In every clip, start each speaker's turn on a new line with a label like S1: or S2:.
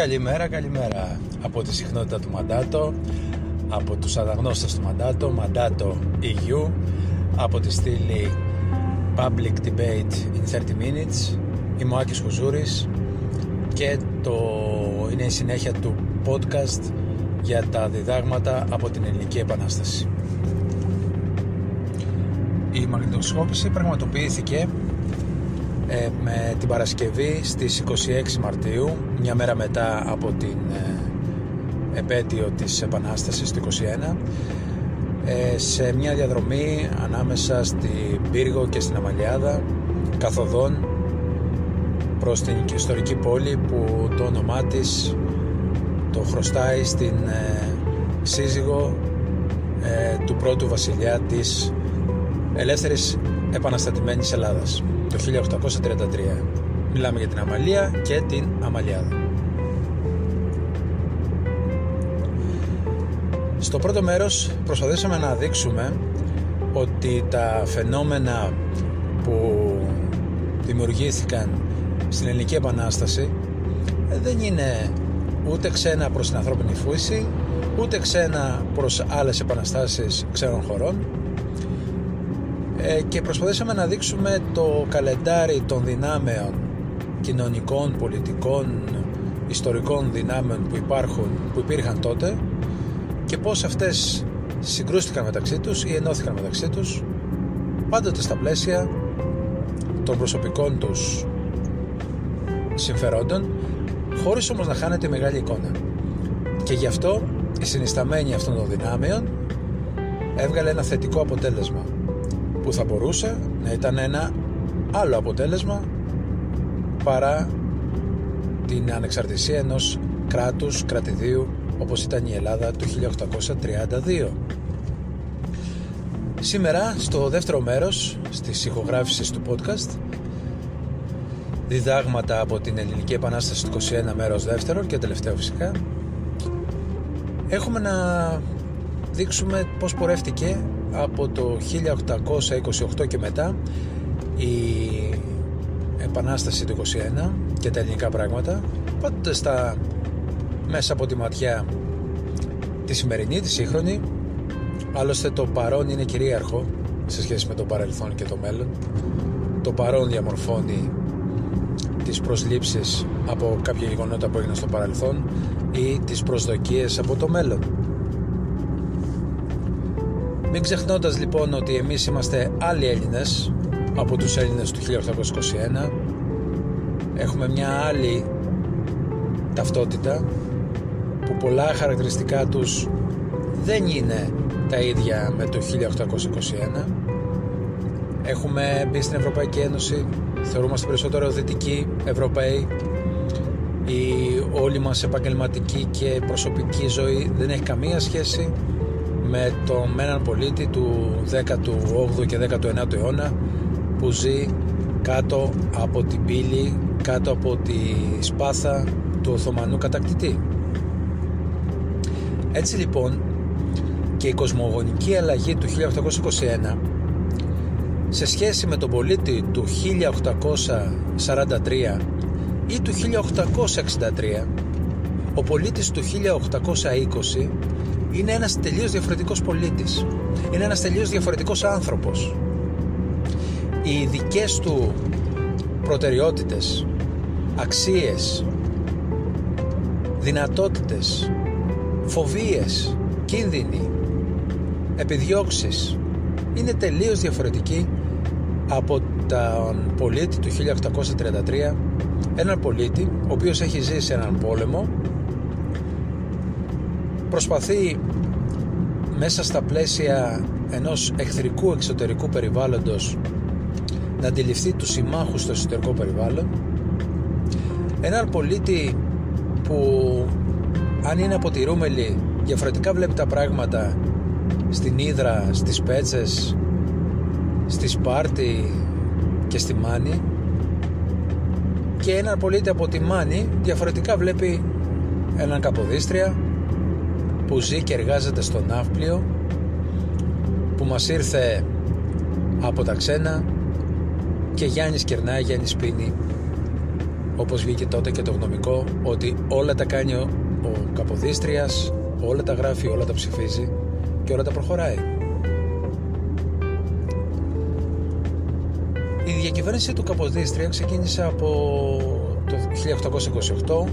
S1: Καλημέρα, καλημέρα από τη συχνότητα του Μαντάτο, από τους αναγνώστες του Μαντάτο, Μαντάτο EU, από τη στήλη Public Debate in 30 Minutes. Είμαι ο Άκης Χουζούρης και το είναι η συνέχεια του podcast για τα διδάγματα από την Ελληνική Επανάσταση. Η μαγνητοσκόπηση πραγματοποιήθηκε ε, με την Παρασκευή στις 26 Μαρτίου, μια μέρα μετά από την ε, επέτειο της Επανάστασης του 21 ε, σε μια διαδρομή ανάμεσα στην Πύργο και στην Αμαλιάδα καθοδόν προς την ιστορική πόλη που το όνομά της το χρωστάει στην σύζυγο του πρώτου βασιλιά της ελεύθερης επαναστατημένης Ελλάδας το 1833. Μιλάμε για την Αμαλία και την Αμαλιάδα. Στο πρώτο μέρος προσπαθήσαμε να δείξουμε ότι τα φαινόμενα που δημιουργήθηκαν στην Ελληνική Επανάσταση δεν είναι ούτε ξένα προς την ανθρώπινη φύση ούτε ξένα προς άλλες επαναστάσεις ξένων χωρών ε, και προσπαθήσαμε να δείξουμε το καλεντάρι των δυνάμεων κοινωνικών, πολιτικών, ιστορικών δυνάμεων που υπάρχουν, που υπήρχαν τότε και πώς αυτές συγκρούστηκαν μεταξύ τους ή ενώθηκαν μεταξύ τους πάντοτε στα πλαίσια των προσωπικών τους συμφερόντων χωρίς όμως να χάνεται η μεγάλη εικόνα. Και γι' αυτό η συνισταμένη αυτών των δυνάμεων έβγαλε ένα θετικό αποτέλεσμα που θα μπορούσε να ήταν ένα άλλο αποτέλεσμα παρά την ανεξαρτησία ενός κράτους κρατηδίου όπως ήταν η Ελλάδα του 1832. Σήμερα στο δεύτερο μέρος στις ηχογράφησης του podcast διδάγματα από την Ελληνική Επανάσταση του 21 μέρος δεύτερο και τελευταίο φυσικά έχουμε να δείξουμε πώς πορεύτηκε από το 1828 και μετά η επανάσταση του 21 και τα ελληνικά πράγματα πάντοτε στα μέσα από τη ματιά τη σημερινή, τη σύγχρονη άλλωστε το παρόν είναι κυρίαρχο σε σχέση με το παρελθόν και το μέλλον. Το παρόν διαμορφώνει τις προσλήψεις από κάποια γεγονότα που έγιναν στο παρελθόν ή τις προσδοκίες από το μέλλον μην ξεχνώντας λοιπόν ότι εμείς είμαστε άλλοι Έλληνες από τους Έλληνες του 1821 έχουμε μια άλλη ταυτότητα που πολλά χαρακτηριστικά τους δεν είναι τα ίδια με το 1821 έχουμε μπει στην Ευρωπαϊκή Ένωση θεωρούμαστε περισσότερο δυτικοί Ευρωπαίοι. Η όλη μας επαγγελματική και προσωπική ζωή δεν έχει καμία σχέση με τον έναν πολίτη του 18ου και 19ου αιώνα που ζει κάτω από την πύλη, κάτω από τη σπάθα του Οθωμανού κατακτητή. Έτσι λοιπόν και η κοσμογονική αλλαγή του 1821 σε σχέση με τον πολίτη του 1843 ή του 1863 ο πολίτης του 1820 είναι ένας τελείως διαφορετικός πολίτης. Είναι ένας τελείως διαφορετικός άνθρωπος. Οι δικές του προτεραιότητες, αξίες, δυνατότητες, φοβίες, κίνδυνοι, επιδιώξεις είναι τελείως διαφορετικοί από τον πολίτη του 1833 έναν πολίτη ο οποίος έχει ζήσει έναν πόλεμο προσπαθεί μέσα στα πλαίσια ενός εχθρικού εξωτερικού περιβάλλοντος να αντιληφθεί τους συμμάχους στο εσωτερικό περιβάλλον έναν πολίτη που αν είναι από τη Ρούμελη διαφορετικά βλέπει τα πράγματα στην Ήδρα, στις Πέτσες στη Σπάρτη και στη Μάνη και έναν πολίτη από τη Μάνη διαφορετικά βλέπει έναν Καποδίστρια που ζει και εργάζεται στο ναύπλιο που μας ήρθε από τα ξένα και Γιάννης κερνάει, Γιάννης πίνει όπως βγήκε τότε και το γνωμικό ότι όλα τα κάνει ο, ο Καποδίστριας όλα τα γράφει, όλα τα ψηφίζει και όλα τα προχωράει. Η διακυβέρνηση του Καποδίστρια ξεκίνησε από το 1828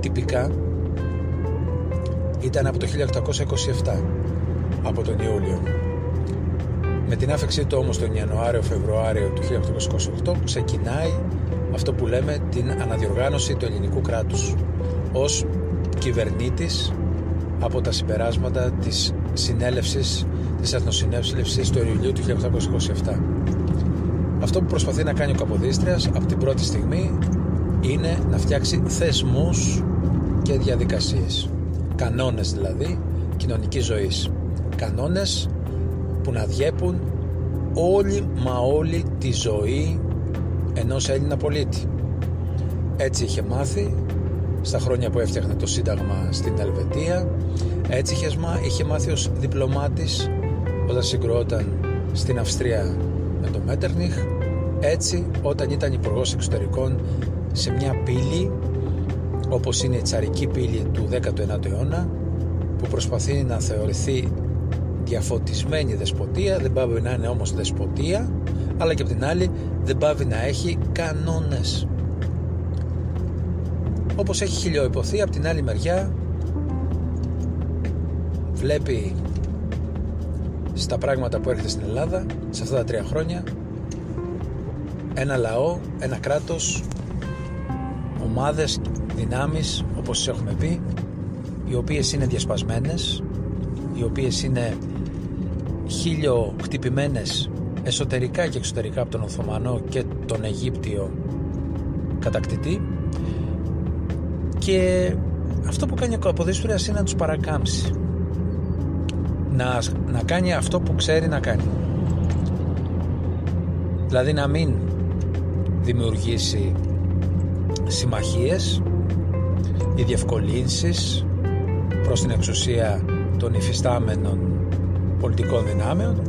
S1: τυπικά ήταν από το 1827 από τον Ιούλιο με την άφηξή του όμως τον Ιανουάριο-Φεβρουάριο του 1828 ξεκινάει αυτό που λέμε την αναδιοργάνωση του ελληνικού κράτους ως κυβερνήτης από τα συμπεράσματα της συνέλευσης της Εθνοσυνέλευσης του Ιουλίου του 1827. Αυτό που προσπαθεί να κάνει ο Καποδίστριας από την πρώτη στιγμή είναι να φτιάξει θεσμούς και διαδικασίες. Κανόνες δηλαδή κοινωνικής ζωής. Κανόνες που να διέπουν όλη μα όλη τη ζωή ενός Έλληνα πολίτη. Έτσι είχε μάθει στα χρόνια που έφτιαχνε το Σύνταγμα στην Ελβετία, έτσι είχες, είχε μάθει ως διπλωμάτης όταν συγκρόταν στην Αυστρία με το Μέτερνιχ, έτσι όταν ήταν υπουργός εξωτερικών σε μια πύλη όπως είναι η τσαρική πύλη του 19ου αιώνα που προσπαθεί να θεωρηθεί διαφωτισμένη δεσποτεία δεν πάβει να είναι όμως δεσποτεία αλλά και από την άλλη δεν πάβει να έχει κανόνες. Όπως έχει χιλιοϊπωθεί από την άλλη μεριά βλέπει στα πράγματα που έρχεται στην Ελλάδα σε αυτά τα τρία χρόνια ένα λαό, ένα κράτος ομάδες, δυνάμεις όπως έχουμε πει οι οποίες είναι διασπασμένες οι οποίες είναι χίλιο χτυπημένες εσωτερικά και εξωτερικά από τον Οθωμανό και τον Αιγύπτιο κατακτητή. Και αυτό που κάνει ο Καποδίστριας είναι να τους παρακάμψει. Να, να κάνει αυτό που ξέρει να κάνει. Δηλαδή να μην δημιουργήσει συμμαχίες ή διευκολύνσεις προς την εξουσία των υφιστάμενων πολιτικών δυνάμεων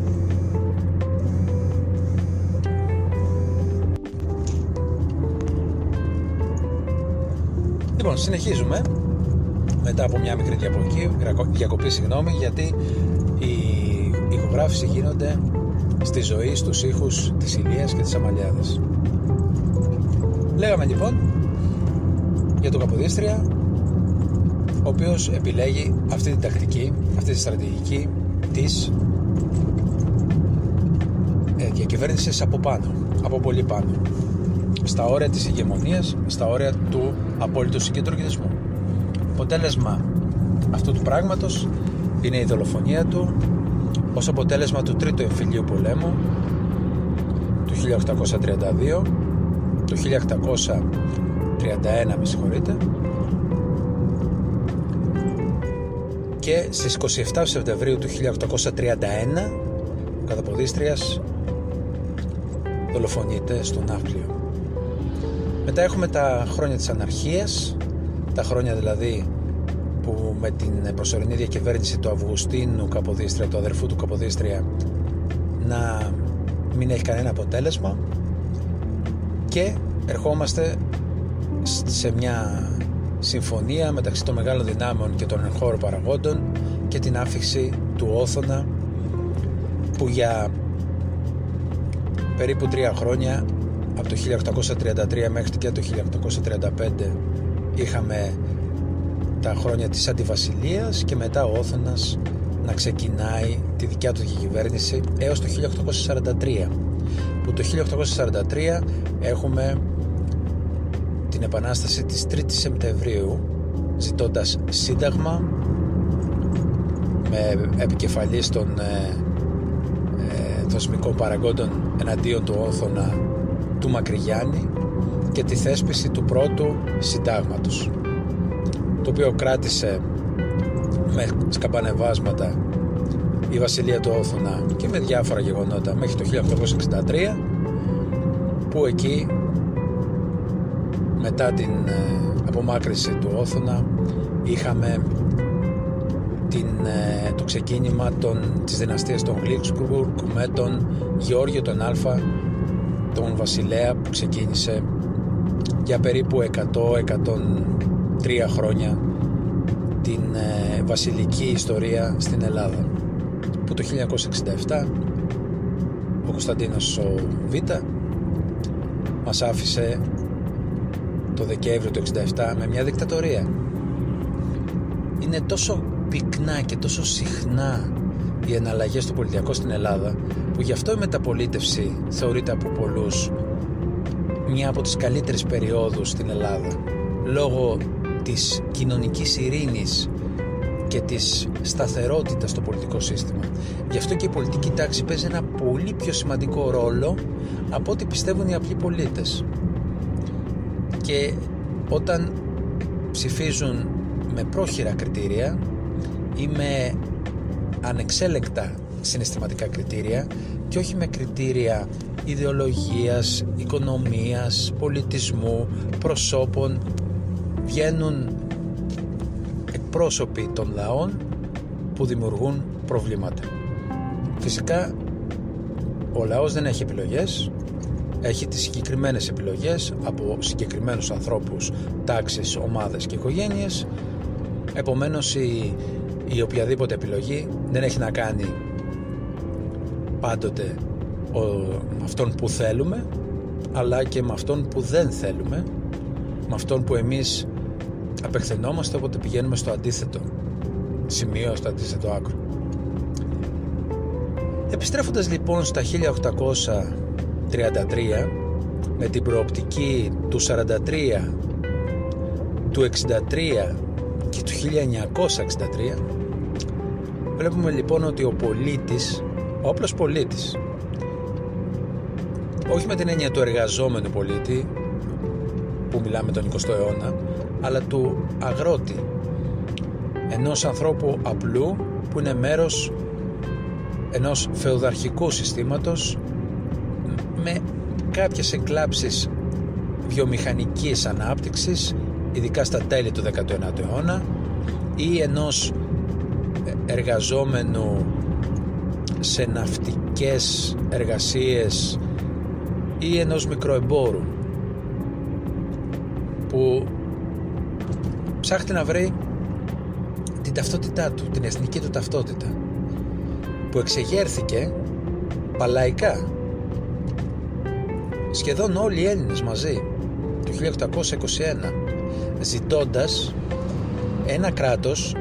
S1: Λοιπόν, συνεχίζουμε μετά από μια μικρή διακοπή, διακοπή συγγνώμη, γιατί οι ηχογράφηση γίνονται στη ζωή, στους ήχους της Ηλίας και της Αμαλιάδας. Λέγαμε λοιπόν για τον Καποδίστρια ο οποίος επιλέγει αυτή την τακτική, αυτή τη στρατηγική της ε, διακυβέρνησης από πάνω, από πολύ πάνω στα όρια της ηγεμονίας, στα όρια του απόλυτου συγκεντρωτισμού. Αποτέλεσμα αυτού του πράγματος είναι η δολοφονία του ως αποτέλεσμα του τρίτου εμφυλίου πολέμου του 1832 το 1831 με συγχωρείτε και στις 27 Σεπτεμβρίου του 1831 ο Καταποδίστριας δολοφονείται στον Ναύπλιο. Μετά έχουμε τα χρόνια της αναρχίας, τα χρόνια δηλαδή που με την προσωρινή διακυβέρνηση του Αυγουστίνου Καποδίστρια, του αδερφού του Καποδίστρια, να μην έχει κανένα αποτέλεσμα και ερχόμαστε σε μια συμφωνία μεταξύ των μεγάλων δυνάμεων και των εγχώρων παραγόντων και την άφηξη του Όθωνα που για περίπου τρία χρόνια από το 1833 μέχρι και το 1835 είχαμε τα χρόνια της αντιβασιλείας και μετά ο Όθωνας να ξεκινάει τη δικιά του διακυβέρνηση έως το 1843 που το 1843 έχουμε την επανάσταση της 3ης Σεπτεμβρίου ζητώντας σύνταγμα με επικεφαλής των ε, ε, θεσμικών παραγόντων εναντίον του Όθωνα του Μακρυγιάννη και τη θέσπιση του πρώτου συντάγματος το οποίο κράτησε με σκαμπανεβάσματα η βασιλεία του Όθωνα και με διάφορα γεγονότα μέχρι το 1863 που εκεί μετά την ε, απομάκρυση του Όθωνα είχαμε την, ε, το ξεκίνημα των, της δυναστείας των Γλίξμπουργκ με τον Γεώργιο τον Α τον βασιλέα που ξεκίνησε για περίπου 100-103 χρόνια την ε, βασιλική ιστορία στην Ελλάδα που το 1967 ο Κωνσταντίνος ο Β μας άφησε το Δεκέμβριο του 67 με μια δικτατορία είναι τόσο πυκνά και τόσο συχνά οι εναλλαγές στο πολιτιακό στην Ελλάδα που γι' αυτό η μεταπολίτευση θεωρείται από πολλούς μια από τις καλύτερες περιόδους στην Ελλάδα λόγω της κοινωνικής ειρήνης και της σταθερότητας στο πολιτικό σύστημα. Γι' αυτό και η πολιτική τάξη παίζει ένα πολύ πιο σημαντικό ρόλο από ό,τι πιστεύουν οι απλοί πολίτες. Και όταν ψηφίζουν με πρόχειρα κριτήρια ή με ανεξέλεκτα συναισθηματικά κριτήρια και όχι με κριτήρια ιδεολογίας, οικονομίας, πολιτισμού, προσώπων βγαίνουν εκπρόσωποι των λαών που δημιουργούν προβλήματα. Φυσικά ο λαός δεν έχει επιλογές, έχει τις συγκεκριμένες επιλογές από συγκεκριμένους ανθρώπους, τάξεις, ομάδες και οικογένειες επομένως η, η οποιαδήποτε επιλογή δεν έχει να κάνει πάντοτε ο, με αυτόν που θέλουμε αλλά και με αυτόν που δεν θέλουμε με αυτόν που εμείς απεχθενόμαστε όποτε πηγαίνουμε στο αντίθετο σημείο, στο αντίθετο άκρο. Επιστρέφοντας λοιπόν στα 1833 με την προοπτική του 43 του 63 και του 1963 βλέπουμε λοιπόν ότι ο πολίτης, ο απλός πολίτης όχι με την έννοια του εργαζόμενου πολίτη που μιλάμε τον 20ο αιώνα αλλά του αγρότη ενός ανθρώπου απλού που είναι μέρος ενός φεουδαρχικού συστήματος με κάποιες εκλάψεις βιομηχανικής ανάπτυξης ειδικά στα τέλη του 19ου αιώνα ή ενός εργαζόμενου σε ναυτικές εργασίες ή ενός μικροεμπόρου που ψάχνει να βρει την ταυτότητά του, την εθνική του ταυτότητα που εξεγέρθηκε παλαϊκά σχεδόν όλοι οι Έλληνες μαζί το 1821 ζητώντας ένα κράτος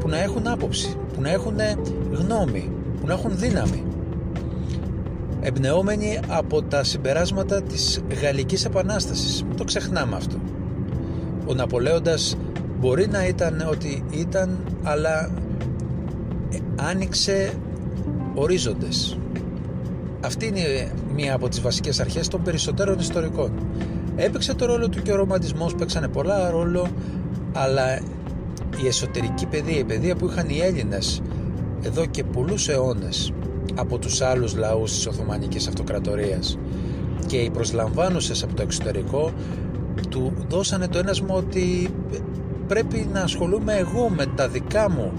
S1: που να έχουν άποψη, που να έχουν γνώμη, που να έχουν δύναμη. Εμπνεόμενοι από τα συμπεράσματα της Γαλλικής Επανάστασης. Το ξεχνάμε αυτό. Ο Ναπολέοντας μπορεί να ήταν ότι ήταν, αλλά άνοιξε ορίζοντες. Αυτή είναι μία από τις βασικές αρχές των περισσότερων ιστορικών. Έπαιξε το ρόλο του και ο ρομαντισμός παίξανε πολλά ρόλο αλλά η εσωτερική παιδεία, η παιδεία που είχαν οι Έλληνες εδώ και πολλούς αιώνες από τους άλλους λαούς της Οθωμανικής Αυτοκρατορίας και οι προσλαμβάνουσες από το εξωτερικό του δώσανε το ένασμο ότι πρέπει να ασχολούμαι εγώ με τα δικά μου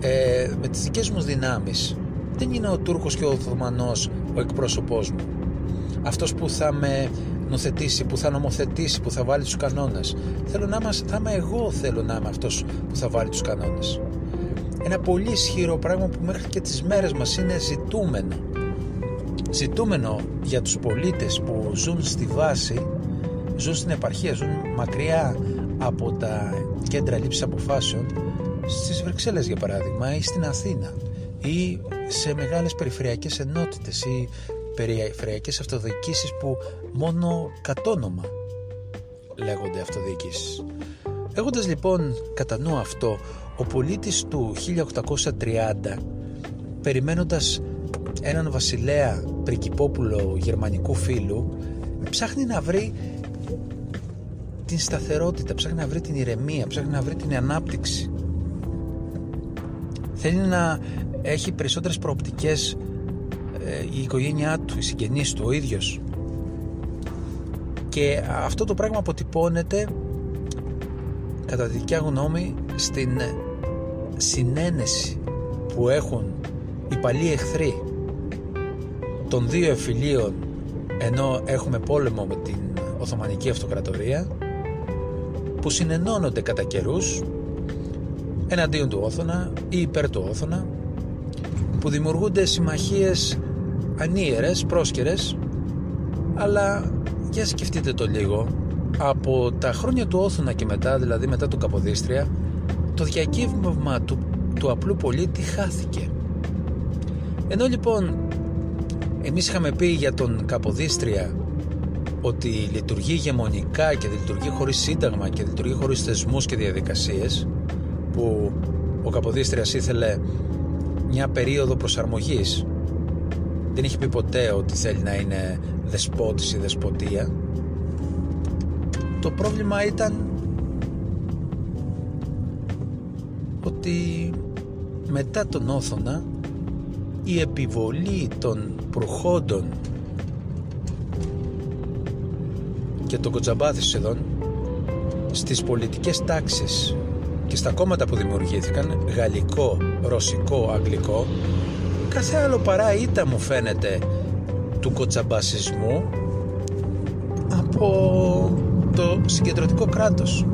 S1: ε, με τις δικές μου δυνάμεις δεν είναι ο Τούρκος και ο Οθωμανός ο εκπρόσωπός μου αυτός που θα με νοθετήσει, που θα νομοθετήσει, που θα βάλει τους κανόνες. Θέλω να είμαστε, θα είμαι εγώ θέλω να είμαι αυτός που θα βάλει τους κανόνες. Ένα πολύ ισχυρό πράγμα που μέχρι και τις μέρες μας είναι ζητούμενο. Ζητούμενο για τους πολίτες που ζουν στη βάση, ζουν στην επαρχία, ζουν μακριά από τα κέντρα λήψης αποφάσεων, στις Βρυξέλλες για παράδειγμα ή στην Αθήνα ή σε μεγάλες περιφερειακές ενότητες ή περιφερειακές αυτοδιοικήσεις που μόνο κατόνομα λέγονται αυτοδιοικήσεις. Έχοντας λοιπόν κατά νου αυτό, ο πολίτης του 1830 περιμένοντας έναν βασιλέα πρικυπόπουλο γερμανικού φίλου ψάχνει να βρει την σταθερότητα, ψάχνει να βρει την ηρεμία, ψάχνει να βρει την ανάπτυξη. Θέλει να έχει περισσότερες προοπτικές ε, η οικογένειά του, οι συγγενείς του, ο ίδιος. Και αυτό το πράγμα αποτυπώνεται κατά τη δικιά γνώμη στην συνένεση που έχουν οι παλιοί εχθροί των δύο εφηλίων ενώ έχουμε πόλεμο με την Οθωμανική Αυτοκρατορία που συνενώνονται κατά καιρούς εναντίον του Όθωνα ή υπέρ του Όθωνα που δημιουργούνται συμμαχίες ανίερες, πρόσκαιρες αλλά για σκεφτείτε το λίγο. Από τα χρόνια του Όθωνα και μετά, δηλαδή μετά του Καποδίστρια το διακύβευμα του, του απλού πολίτη χάθηκε. Ενώ λοιπόν εμείς είχαμε πει για τον Καποδίστρια ότι λειτουργεί γεμονικά και λειτουργεί χωρίς σύνταγμα και λειτουργεί χωρίς θεσμούς και διαδικασίες που ο Καποδίστριας ήθελε μια περίοδο προσαρμογής. Δεν είχε πει ποτέ ότι θέλει να είναι δεσπότης ή δεσποτεία. Το πρόβλημα ήταν ότι μετά τον Όθωνα η επιβολή των προχόντων και των κοτζαμπάθησεων στις πολιτικές τάξεις και στα κόμματα που δημιουργήθηκαν γαλλικό, ρωσικό, αγγλικό κάθε άλλο παρά ήττα μου φαίνεται του κοτσαμπασισμού από το συγκεντρωτικό κράτος.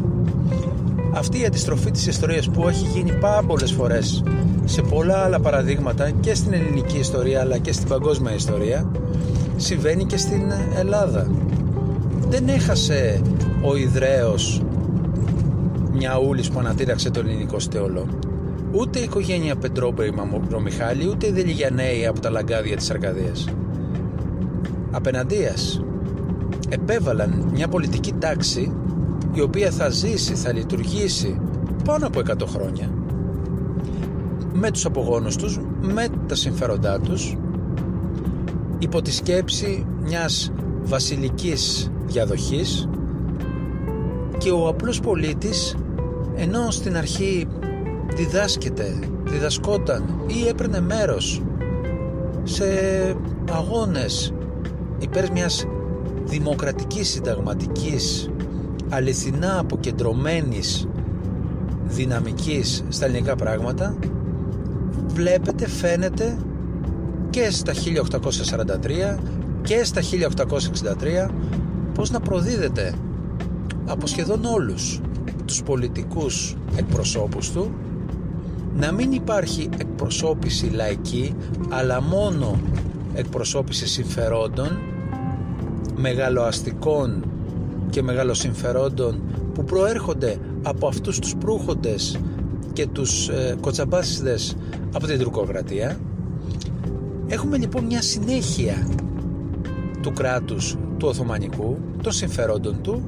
S1: Αυτή η αντιστροφή της ιστορίας που έχει γίνει πάρα πολλές φορές σε πολλά άλλα παραδείγματα και στην ελληνική ιστορία αλλά και στην παγκόσμια ιστορία συμβαίνει και στην Ελλάδα. Δεν έχασε ο Ιδραίος μια ούλης που ανατήραξε τον ελληνικό στέολο ούτε η οικογένεια Πετρόπερη Μαμρομιχάλη ούτε οι Δελιγιανέοι από τα λαγκάδια της Αρκαδίας απέναντίας επέβαλαν μια πολιτική τάξη η οποία θα ζήσει, θα λειτουργήσει πάνω από 100 χρόνια. Με τους απογόνους τους, με τα συμφέροντά τους υπό τη σκέψη μιας βασιλικής διαδοχής και ο απλός πολίτης ενώ στην αρχή διδάσκεται, διδασκόταν ή έπαιρνε μέρος σε αγώνες υπέρ μιας δημοκρατικής συνταγματικής αληθινά αποκεντρωμένης δυναμικής στα ελληνικά πράγματα βλέπετε, φαίνεται και στα 1843 και στα 1863 πως να προδίδεται από σχεδόν όλους τους πολιτικούς εκπροσώπους του να μην υπάρχει εκπροσώπηση λαϊκή αλλά μόνο εκπροσώπηση συμφερόντων μεγαλοαστικών και μεγαλοσυμφερόντων που προέρχονται από αυτούς τους προύχοντες και τους ε, κοτσαμπάσιδες από την τουρκοκρατία. Έχουμε λοιπόν μια συνέχεια του κράτους του Οθωμανικού των συμφερόντων του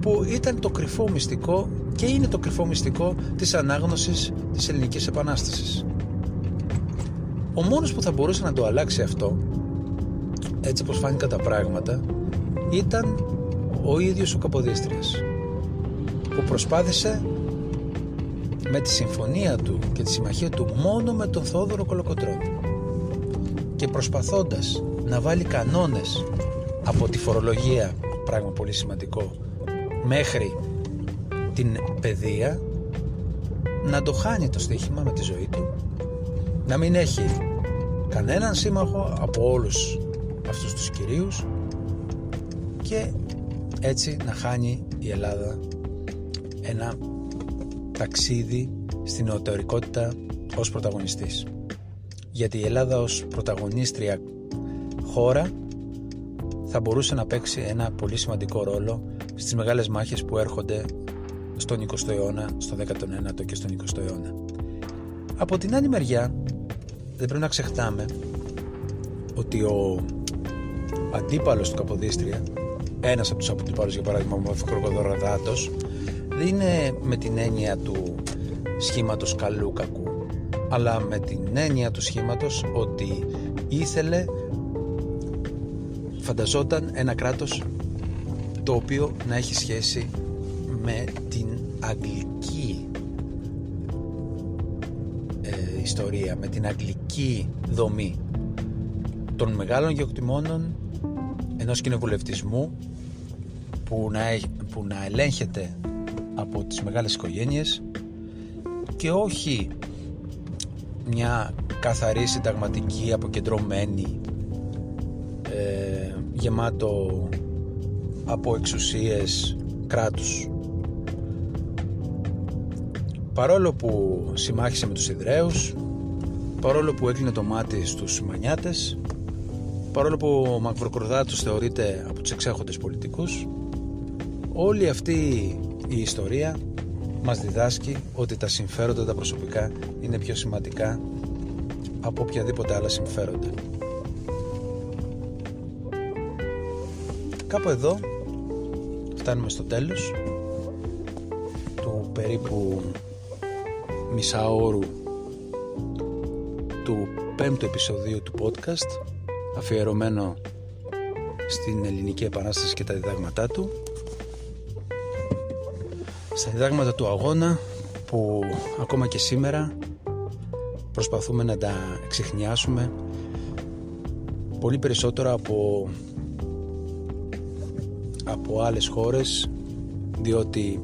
S1: που ήταν το κρυφό μυστικό και είναι το κρυφό μυστικό της ανάγνωσης της ελληνικής επανάστασης. Ο μόνος που θα μπορούσε να το αλλάξει αυτό έτσι πως φάνηκαν τα πράγματα ήταν ο ίδιος ο Καποδίστριας που προσπάθησε με τη συμφωνία του και τη συμμαχία του μόνο με τον Θόδωρο Κολοκοτρώνη και προσπαθώντας να βάλει κανόνες από τη φορολογία πράγμα πολύ σημαντικό μέχρι την παιδεία να το χάνει το στοίχημα με τη ζωή του να μην έχει κανέναν σύμμαχο από όλους αυτούς τους κυρίους και έτσι να χάνει η Ελλάδα ένα ταξίδι στην οτορικότητα ως πρωταγωνιστής. Γιατί η Ελλάδα ως πρωταγωνίστρια χώρα θα μπορούσε να παίξει ένα πολύ σημαντικό ρόλο στις μεγάλες μάχες που έρχονται στον 20ο αιώνα, στο 19ο και στον 20ο αιώνα. Από την άλλη μεριά δεν πρέπει να ξεχνάμε ότι ο αντίπαλος του Καποδίστρια ένας από τους αντίπαλους για παράδειγμα ο Κροκοδωραδάτος δεν είναι με την έννοια του σχήματος καλού κακού αλλά με την έννοια του σχήματος ότι ήθελε φανταζόταν ένα κράτος το οποίο να έχει σχέση με την αγγλική ε, ιστορία, με την αγγλική δομή των μεγάλων γεωκτημόνων ενός κοινοβουλευτισμού που να, που να ελέγχεται από τις μεγάλες οικογένειες και όχι μια καθαρή συνταγματική αποκεντρωμένη ε, γεμάτο από εξουσίες κράτους. Παρόλο που συμμάχισε με τους Ιδραίους, παρόλο που έκλεινε το μάτι στους Μανιάτες, παρόλο που ο Μακροκροδάτος θεωρείται από τους εξέχοντες πολιτικούς, όλη αυτή η ιστορία μας διδάσκει ότι τα συμφέροντα τα προσωπικά είναι πιο σημαντικά από οποιαδήποτε άλλα συμφέροντα. Κάπου εδώ φτάνουμε στο τέλος του περίπου μισάωρου του πέμπτου επεισοδίου του podcast αφιερωμένο στην ελληνική επανάσταση και τα διδάγματά του. Στα διδάγματα του αγώνα που ακόμα και σήμερα προσπαθούμε να τα εξεχνιάσουμε πολύ περισσότερο από από άλλες χώρες διότι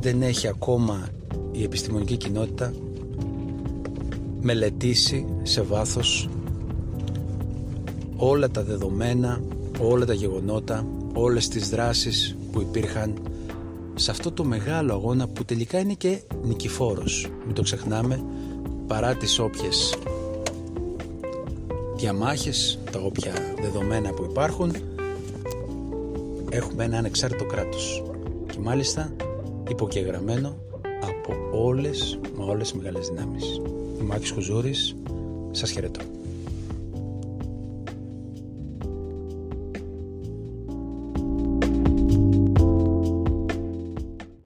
S1: δεν έχει ακόμα η επιστημονική κοινότητα μελετήσει σε βάθος όλα τα δεδομένα, όλα τα γεγονότα, όλες τις δράσεις που υπήρχαν σε αυτό το μεγάλο αγώνα που τελικά είναι και νικηφόρος. Μην το ξεχνάμε, παρά τις όποιες διαμάχες, τα όποια δεδομένα που υπάρχουν, έχουμε ένα ανεξάρτητο κράτος και μάλιστα υποκεγραμμένο από όλες, μα όλες τις μεγάλες δυνάμεις. Ο Μάκης Χουζούρης, σας χαιρετώ.